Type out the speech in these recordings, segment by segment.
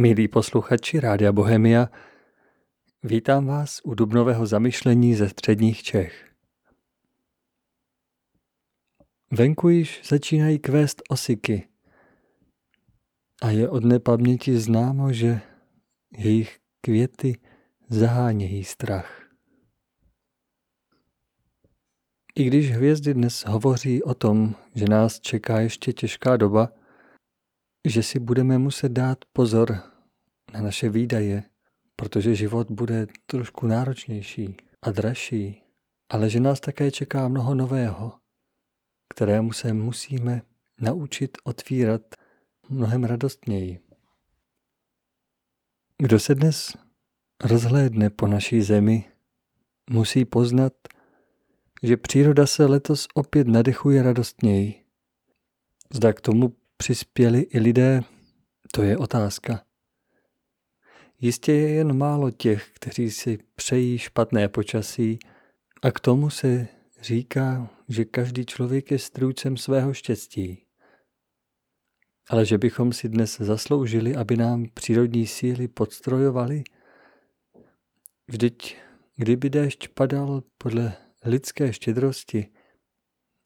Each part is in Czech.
Milí posluchači Rádia Bohemia, vítám vás u dubnového zamyšlení ze středních Čech. Venku již začínají kvést osiky a je od nepaměti známo, že jejich květy zahánějí strach. I když hvězdy dnes hovoří o tom, že nás čeká ještě těžká doba, že si budeme muset dát pozor na naše výdaje, protože život bude trošku náročnější a dražší, ale že nás také čeká mnoho nového, kterému se musíme naučit otvírat mnohem radostněji. Kdo se dnes rozhlédne po naší zemi, musí poznat, že příroda se letos opět nadechuje radostněji. Zda k tomu přispěli i lidé, to je otázka. Jistě je jen málo těch, kteří si přejí špatné počasí a k tomu se říká, že každý člověk je strůjcem svého štěstí. Ale že bychom si dnes zasloužili, aby nám přírodní síly podstrojovali? Vždyť, kdyby déšť padal podle lidské štědrosti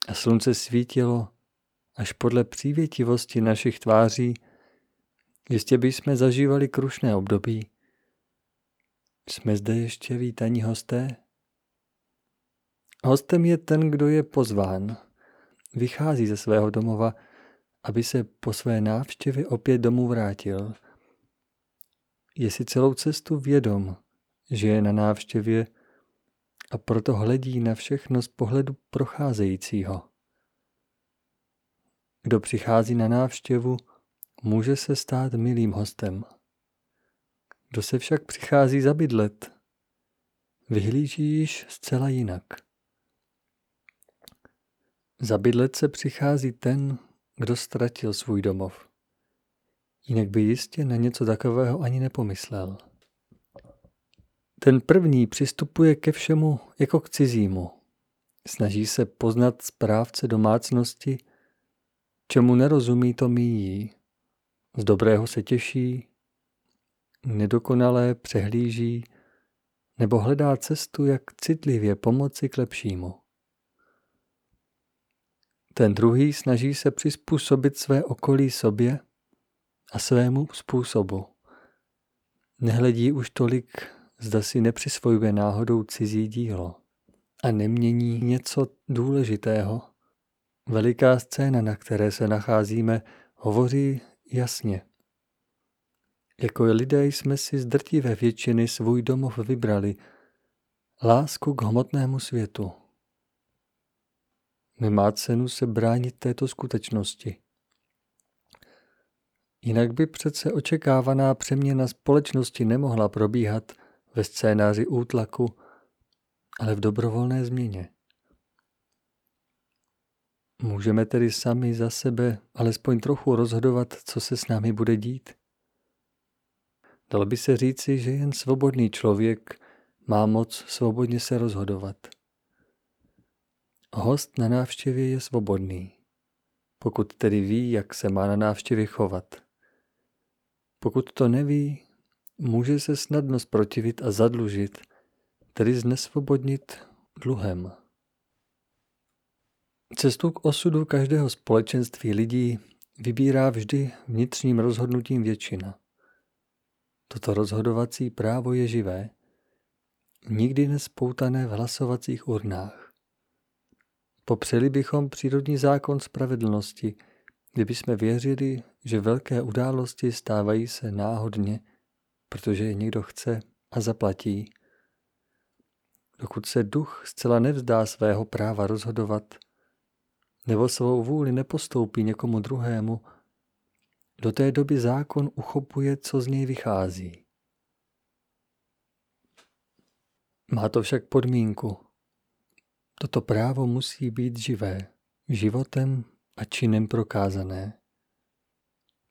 a slunce svítilo až podle přívětivosti našich tváří, jistě bychom zažívali krušné období. Jsme zde ještě vítaní hosté? Hostem je ten, kdo je pozván. Vychází ze svého domova, aby se po své návštěvě opět domů vrátil. Je si celou cestu vědom, že je na návštěvě a proto hledí na všechno z pohledu procházejícího. Kdo přichází na návštěvu, může se stát milým hostem. Kdo se však přichází zabydlet, vyhlíží již zcela jinak. Zabydlet se přichází ten, kdo ztratil svůj domov. Jinak by jistě na něco takového ani nepomyslel. Ten první přistupuje ke všemu jako k cizímu. Snaží se poznat správce domácnosti, čemu nerozumí, to míjí. Z dobrého se těší, nedokonalé přehlíží nebo hledá cestu, jak citlivě pomoci k lepšímu. Ten druhý snaží se přizpůsobit své okolí sobě a svému způsobu. Nehledí už tolik, zda si nepřisvojuje náhodou cizí dílo a nemění něco důležitého. Veliká scéna, na které se nacházíme, hovoří jasně. Jako lidé jsme si z drtivé většiny svůj domov vybrali, lásku k hmotnému světu. Nemá cenu se bránit této skutečnosti. Jinak by přece očekávaná přeměna společnosti nemohla probíhat ve scénáři útlaku, ale v dobrovolné změně. Můžeme tedy sami za sebe alespoň trochu rozhodovat, co se s námi bude dít. Dalo by se říci, že jen svobodný člověk má moc svobodně se rozhodovat. Host na návštěvě je svobodný, pokud tedy ví, jak se má na návštěvě chovat. Pokud to neví, může se snadno zprotivit a zadlužit, tedy znesvobodnit dluhem. Cestu k osudu každého společenství lidí vybírá vždy vnitřním rozhodnutím většina. Toto rozhodovací právo je živé, nikdy nespoutané v hlasovacích urnách. Popřeli bychom přírodní zákon spravedlnosti, kdybychom věřili, že velké události stávají se náhodně, protože je někdo chce a zaplatí. Dokud se duch zcela nevzdá svého práva rozhodovat, nebo svou vůli nepostoupí někomu druhému, do té doby zákon uchopuje, co z něj vychází. Má to však podmínku. Toto právo musí být živé, životem a činem prokázané.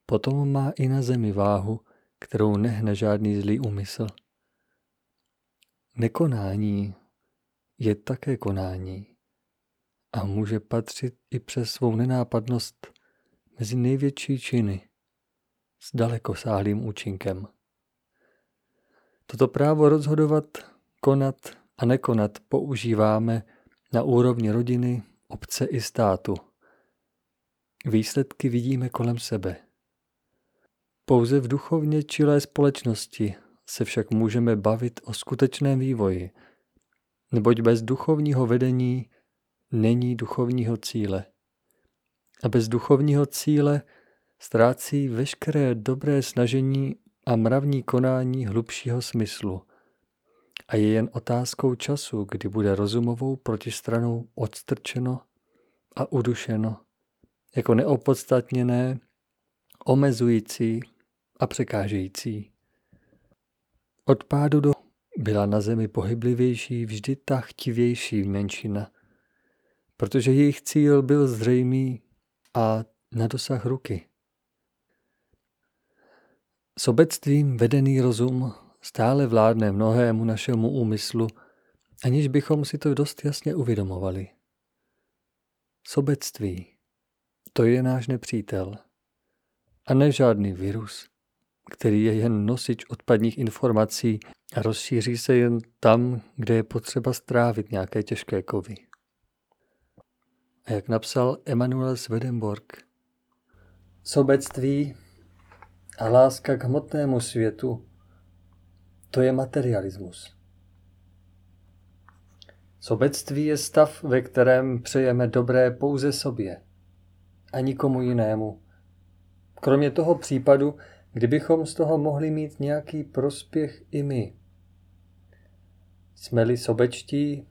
Potom má i na zemi váhu, kterou nehne žádný zlý úmysl. Nekonání je také konání a může patřit i přes svou nenápadnost mezi největší činy, s dalekosáhlým účinkem. Toto právo rozhodovat, konat a nekonat používáme na úrovni rodiny, obce i státu. Výsledky vidíme kolem sebe. Pouze v duchovně čilé společnosti se však můžeme bavit o skutečném vývoji, neboť bez duchovního vedení není duchovního cíle. A bez duchovního cíle ztrácí veškeré dobré snažení a mravní konání hlubšího smyslu a je jen otázkou času, kdy bude rozumovou protistranou odstrčeno a udušeno jako neopodstatněné, omezující a překážející. Od pádu do byla na zemi pohyblivější vždy ta chtivější menšina, protože jejich cíl byl zřejmý a na dosah ruky. Sobectvím vedený rozum stále vládne mnohému našemu úmyslu, aniž bychom si to dost jasně uvědomovali. Sobectví, to je náš nepřítel. A ne žádný virus, který je jen nosič odpadních informací a rozšíří se jen tam, kde je potřeba strávit nějaké těžké kovy. A jak napsal Emanuel Swedenborg, sobectví a láska k hmotnému světu, to je materialismus. Sobectví je stav, ve kterém přejeme dobré pouze sobě a nikomu jinému. Kromě toho případu, kdybychom z toho mohli mít nějaký prospěch i my. Jsme-li sobečtí,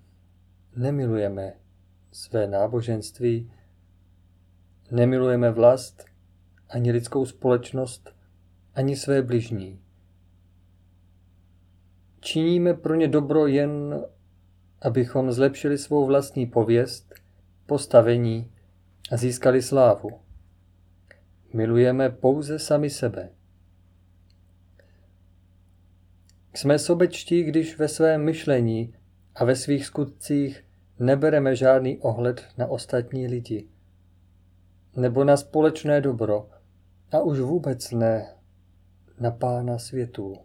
nemilujeme své náboženství, nemilujeme vlast, ani lidskou společnost, ani své bližní. Činíme pro ně dobro jen, abychom zlepšili svou vlastní pověst, postavení a získali slávu. Milujeme pouze sami sebe. Jsme sobečtí, když ve svém myšlení a ve svých skutcích nebereme žádný ohled na ostatní lidi nebo na společné dobro a už vůbec ne na pána světů.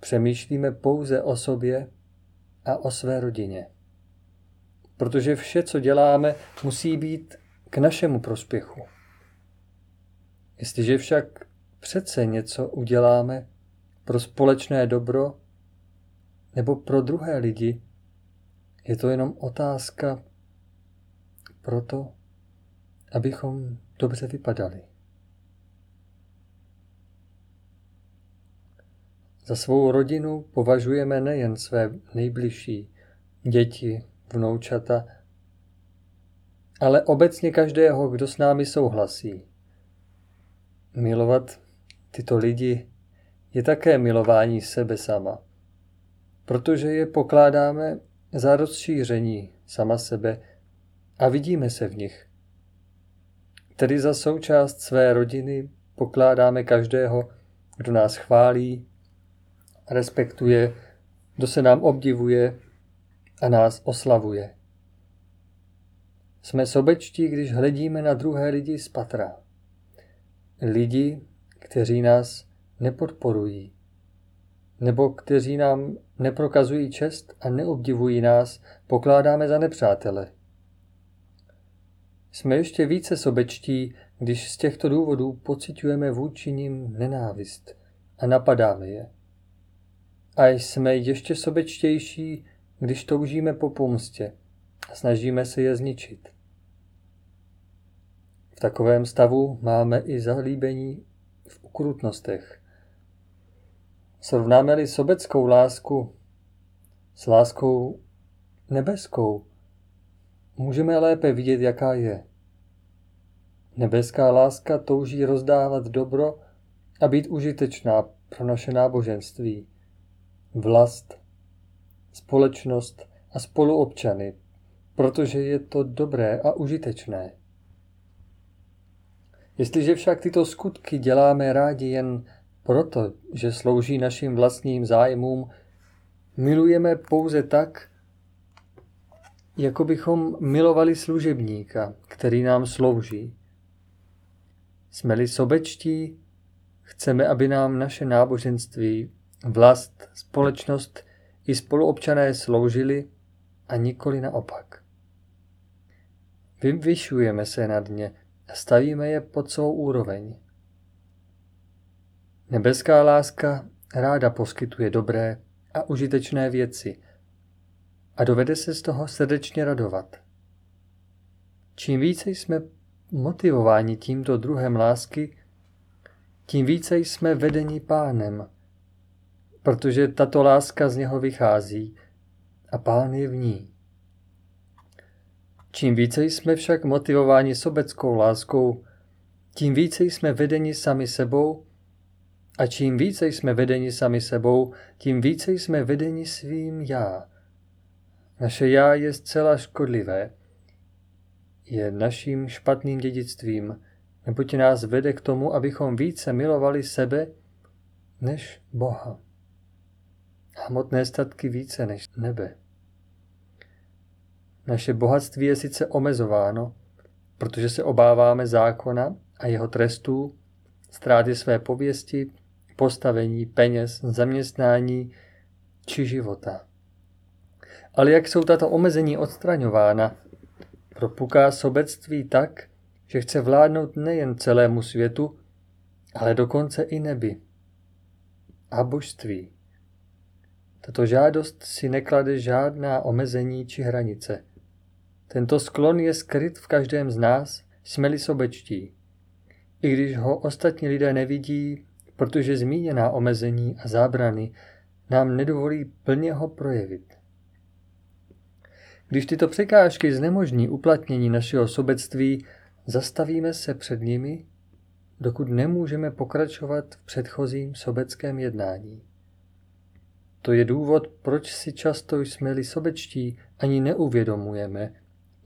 Přemýšlíme pouze o sobě a o své rodině. Protože vše, co děláme, musí být k našemu prospěchu. Jestliže však přece něco uděláme pro společné dobro nebo pro druhé lidi, je to jenom otázka proto, abychom dobře vypadali. Za svou rodinu považujeme nejen své nejbližší, děti, vnoučata, ale obecně každého, kdo s námi souhlasí. Milovat tyto lidi je také milování sebe sama, protože je pokládáme za rozšíření sama sebe a vidíme se v nich. Tedy za součást své rodiny pokládáme každého, kdo nás chválí, respektuje, kdo se nám obdivuje a nás oslavuje. Jsme sobečtí, když hledíme na druhé lidi z patra. Lidi, kteří nás nepodporují, nebo kteří nám neprokazují čest a neobdivují nás, pokládáme za nepřátele. Jsme ještě více sobečtí, když z těchto důvodů pocitujeme vůči nim nenávist a napadáme je. A jsme ještě sobečtější, když toužíme po pomstě a snažíme se je zničit. V takovém stavu máme i zahlíbení v ukrutnostech. Srovnáme-li sobeckou lásku s láskou nebeskou, můžeme lépe vidět, jaká je. Nebeská láska touží rozdávat dobro a být užitečná pro naše náboženství vlast, společnost a spoluobčany, protože je to dobré a užitečné. Jestliže však tyto skutky děláme rádi jen proto, že slouží našim vlastním zájmům, milujeme pouze tak, jako bychom milovali služebníka, který nám slouží. Jsme-li sobečtí, chceme, aby nám naše náboženství, vlast, společnost i spoluobčané sloužili a nikoli naopak. Vyvyšujeme se nad ně a stavíme je pod svou úroveň. Nebeská láska ráda poskytuje dobré a užitečné věci a dovede se z toho srdečně radovat. Čím více jsme motivováni tímto druhem lásky, tím více jsme vedeni pánem, protože tato láska z něho vychází a pán je v ní. Čím více jsme však motivováni sobeckou láskou, tím více jsme vedeni sami sebou a čím více jsme vedeni sami sebou, tím více jsme vedeni svým já. Naše já je zcela škodlivé. Je naším špatným dědictvím, neboť nás vede k tomu, abychom více milovali sebe než Boha. Hmotné statky více než nebe. Naše bohatství je sice omezováno, protože se obáváme zákona a jeho trestů, ztráty své pověsti, postavení, peněz, zaměstnání či života. Ale jak jsou tato omezení odstraňována, propuká sobectví tak, že chce vládnout nejen celému světu, ale dokonce i nebi. A božství. Tato žádost si neklade žádná omezení či hranice. Tento sklon je skryt v každém z nás, jsme-li sobečtí. I když ho ostatní lidé nevidí, protože zmíněná omezení a zábrany nám nedovolí plně ho projevit. Když tyto překážky znemožní uplatnění našeho sobectví, zastavíme se před nimi, dokud nemůžeme pokračovat v předchozím sobeckém jednání. To je důvod, proč si často jsme-li sobečtí ani neuvědomujeme,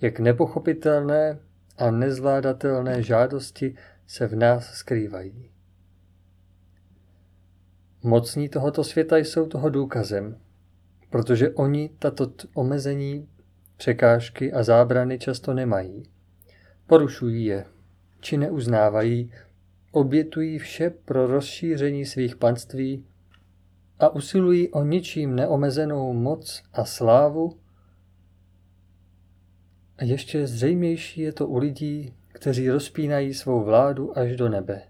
jak nepochopitelné a nezvládatelné žádosti se v nás skrývají. Mocní tohoto světa jsou toho důkazem, protože oni tato omezení, překážky a zábrany často nemají. Porušují je, či neuznávají, obětují vše pro rozšíření svých panství a usilují o ničím neomezenou moc a slávu. A ještě zřejmější je to u lidí, kteří rozpínají svou vládu až do nebe.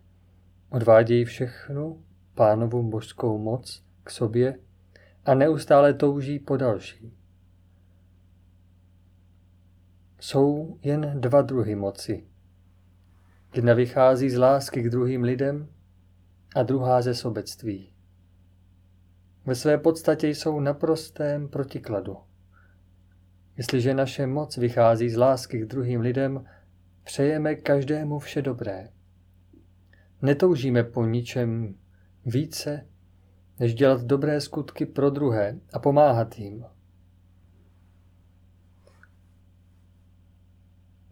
Odvádějí všechnu pánovu božskou moc k sobě a neustále touží po další. Jsou jen dva druhy moci. Jedna vychází z lásky k druhým lidem a druhá ze sobectví. Ve své podstatě jsou naprostém protikladu. Jestliže naše moc vychází z lásky k druhým lidem, přejeme každému vše dobré. Netoužíme po ničem více, než dělat dobré skutky pro druhé a pomáhat jim.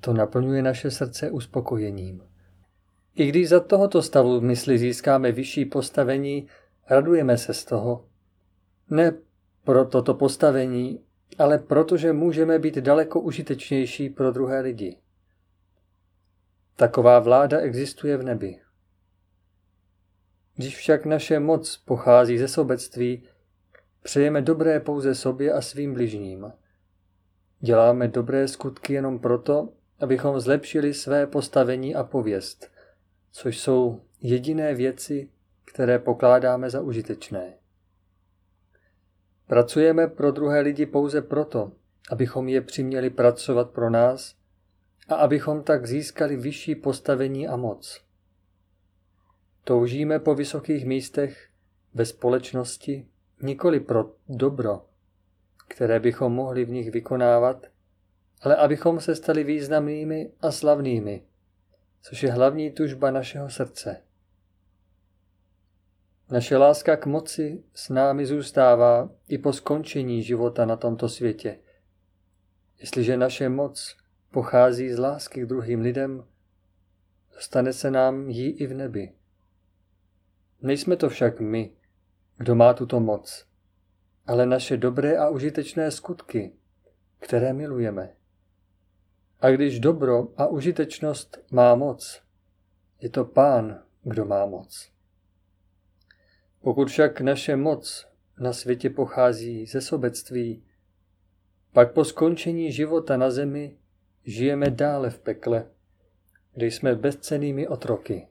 To naplňuje naše srdce uspokojením. I když za tohoto stavu mysli získáme vyšší postavení, radujeme se z toho. Ne pro toto postavení, ale protože můžeme být daleko užitečnější pro druhé lidi. Taková vláda existuje v nebi. Když však naše moc pochází ze sobectví, přejeme dobré pouze sobě a svým bližním. Děláme dobré skutky jenom proto, abychom zlepšili své postavení a pověst, což jsou jediné věci, které pokládáme za užitečné. Pracujeme pro druhé lidi pouze proto, abychom je přiměli pracovat pro nás a abychom tak získali vyšší postavení a moc. Toužíme po vysokých místech ve společnosti nikoli pro dobro, které bychom mohli v nich vykonávat, ale abychom se stali významnými a slavnými, což je hlavní tužba našeho srdce. Naše láska k moci s námi zůstává i po skončení života na tomto světě. Jestliže naše moc pochází z lásky k druhým lidem, dostane se nám jí i v nebi. Nejsme to však my, kdo má tuto moc, ale naše dobré a užitečné skutky, které milujeme. A když dobro a užitečnost má moc, Je to pán, kdo má moc. Pokud však naše moc na světě pochází ze sobectví, pak po skončení života na zemi žijeme dále v pekle, kde jsme bezcenými otroky.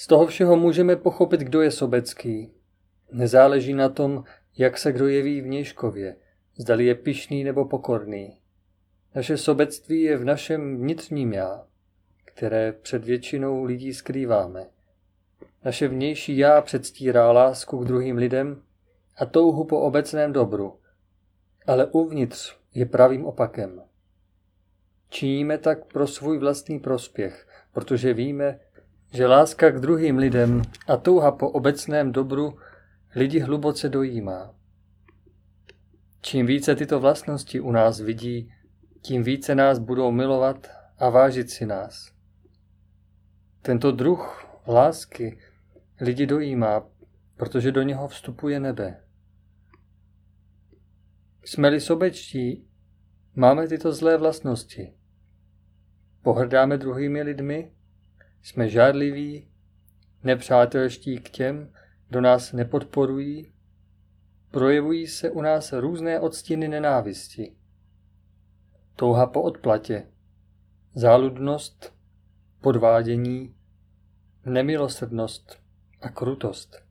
Z toho všeho můžeme pochopit, kdo je sobecký. Nezáleží na tom, jak se kdo jeví vnějškově, zdali je pišný nebo pokorný. Naše sobectví je v našem vnitřním já, které před většinou lidí skrýváme. Naše vnější já předstírá lásku k druhým lidem a touhu po obecném dobru, ale uvnitř je pravým opakem. Činíme tak pro svůj vlastní prospěch, protože víme, že láska k druhým lidem a touha po obecném dobru lidi hluboce dojímá. Čím více tyto vlastnosti u nás vidí, tím více nás budou milovat a vážit si nás. Tento druh lásky lidi dojímá, protože do něho vstupuje nebe. Jsme-li sobečtí, máme tyto zlé vlastnosti. Pohrdáme druhými lidmi, jsme žádliví, nepřátelští k těm, kdo nás nepodporují, projevují se u nás různé odstíny nenávisti. Touha po odplatě, záludnost, podvádění, nemilosrdnost a krutost.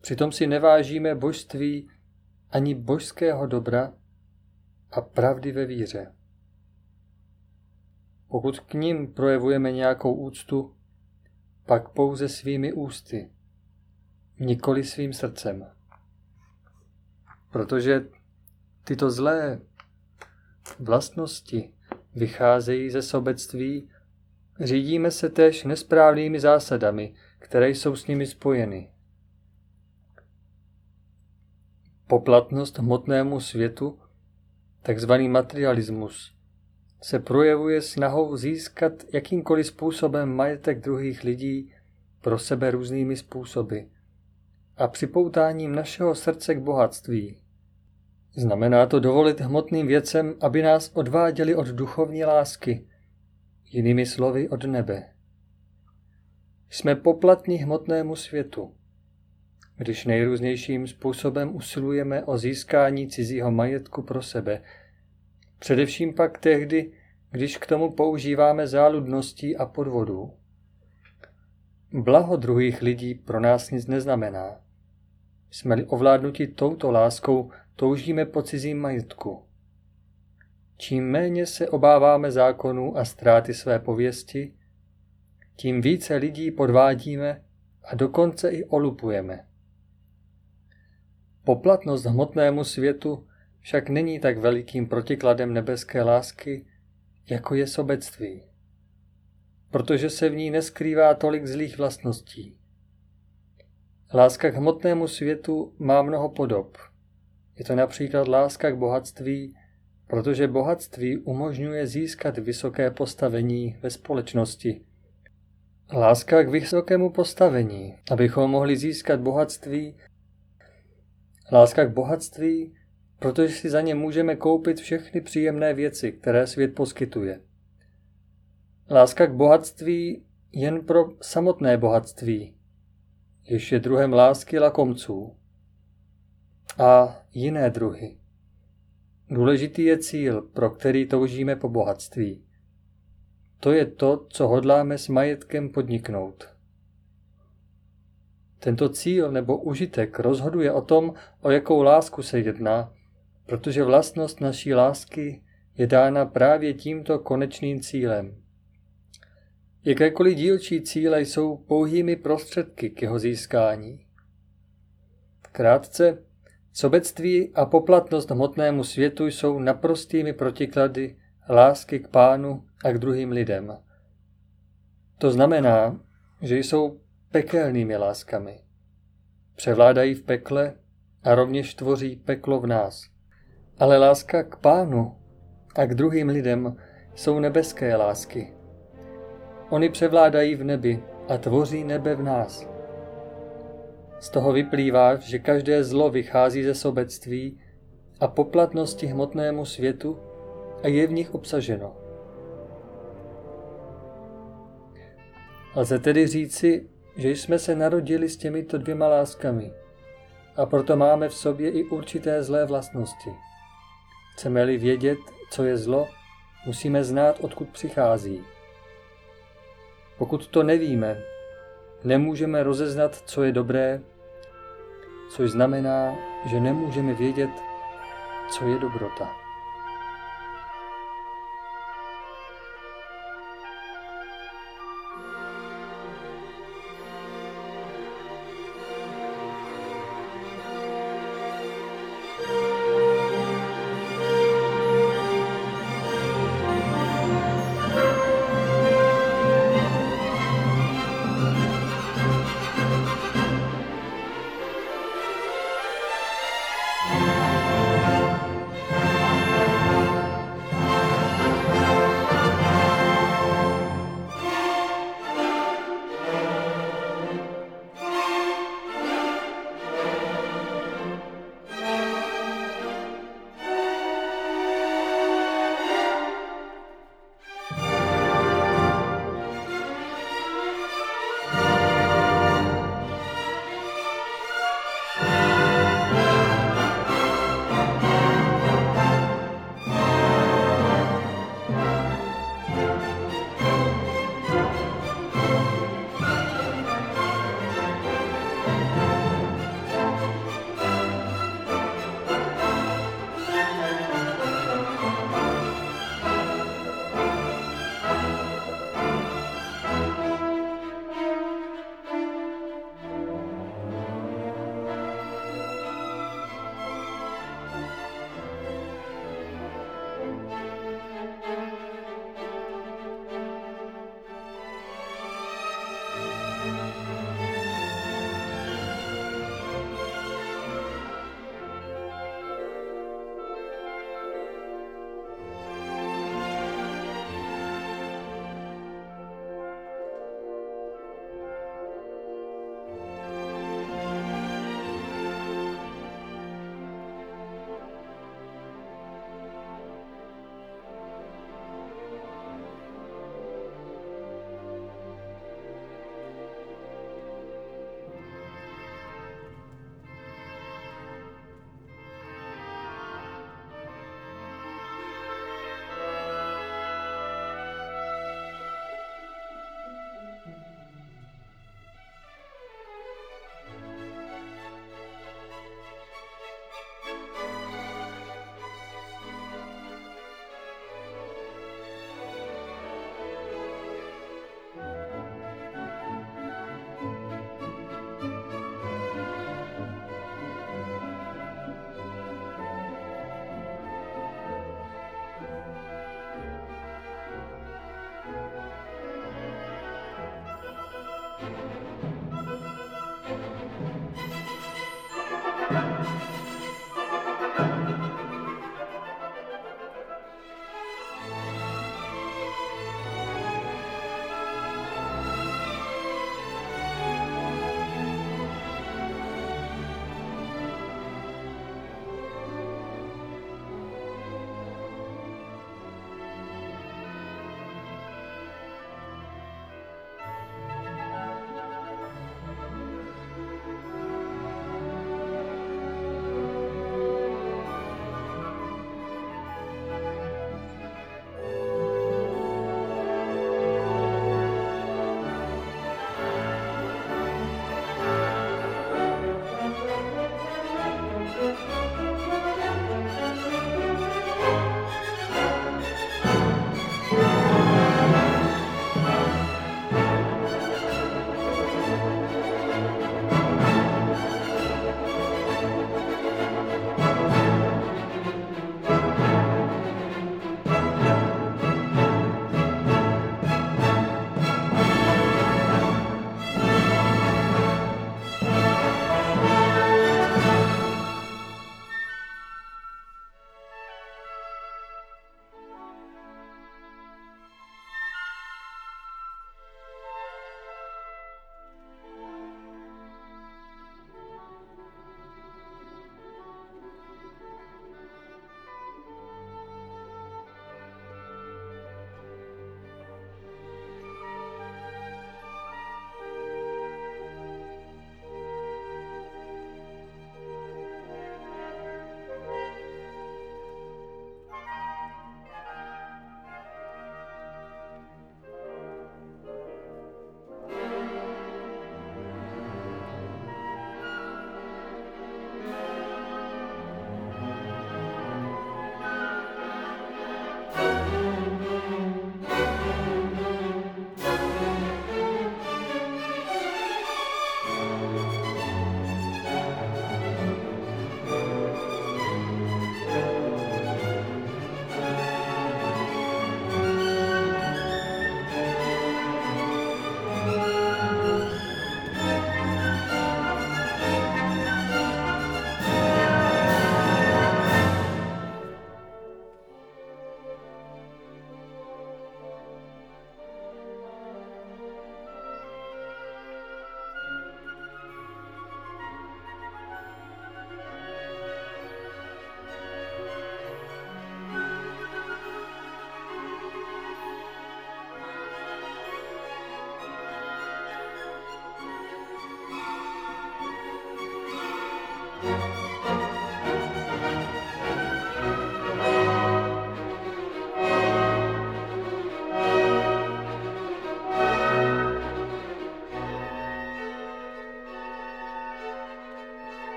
Přitom si nevážíme božství ani božského dobra a pravdy ve víře. Pokud k ním projevujeme nějakou úctu, pak pouze svými ústy, nikoli svým srdcem. Protože tyto zlé vlastnosti vycházejí ze sobectví, řídíme se též nesprávnými zásadami, které jsou s nimi spojeny. Poplatnost hmotnému světu, takzvaný materialismus, se projevuje snahou získat jakýmkoliv způsobem majetek druhých lidí pro sebe různými způsoby a připoutáním našeho srdce k bohatství. Znamená to dovolit hmotným věcem, aby nás odváděli od duchovní lásky, jinými slovy od nebe. Jsme poplatní hmotnému světu. Když nejrůznějším způsobem usilujeme o získání cizího majetku pro sebe, především pak tehdy, když k tomu používáme záludností a podvodů. Blaho druhých lidí pro nás nic neznamená. Jsme-li ovládnuti touto láskou, toužíme po cizím majetku. Čím méně se obáváme zákonů a ztráty své pověsti, tím více lidí podvádíme a dokonce i olupujeme. Poplatnost hmotnému světu však není tak velikým protikladem nebeské lásky, jako je sobectví, protože se v ní neskrývá tolik zlých vlastností. Láska k hmotnému světu má mnoho podob. Je to například láska k bohatství, protože bohatství umožňuje získat vysoké postavení ve společnosti. Láska k vysokému postavení, abychom mohli získat bohatství. Láska k bohatství, protože si za ně můžeme koupit všechny příjemné věci, které svět poskytuje. Láska k bohatství jen pro samotné bohatství, jež je druhem lásky lakomců a jiné druhy. Důležitý je cíl, pro který toužíme po bohatství. To je to, co hodláme s majetkem podniknout. Tento cíl nebo užitek rozhoduje o tom, o jakou lásku se jedná protože vlastnost naší lásky je dána právě tímto konečným cílem. Jakékoliv dílčí cíle jsou pouhými prostředky k jeho získání. Krátce, sobectví a poplatnost hmotnému světu jsou naprostými protiklady lásky k pánu a k druhým lidem. To znamená, že jsou pekelnými láskami. Převládají v pekle a rovněž tvoří peklo v nás. Ale láska k pánu a k druhým lidem jsou nebeské lásky. Oni převládají v nebi a tvoří nebe v nás. Z toho vyplývá, že každé zlo vychází ze sobectví a poplatnosti hmotnému světu a je v nich obsaženo. Lze tedy říci, že jsme se narodili s těmito dvěma láskami a proto máme v sobě i určité zlé vlastnosti. Chceme-li vědět, co je zlo, musíme znát, odkud přichází. Pokud to nevíme, nemůžeme rozeznat, co je dobré, což znamená, že nemůžeme vědět, co je dobrota.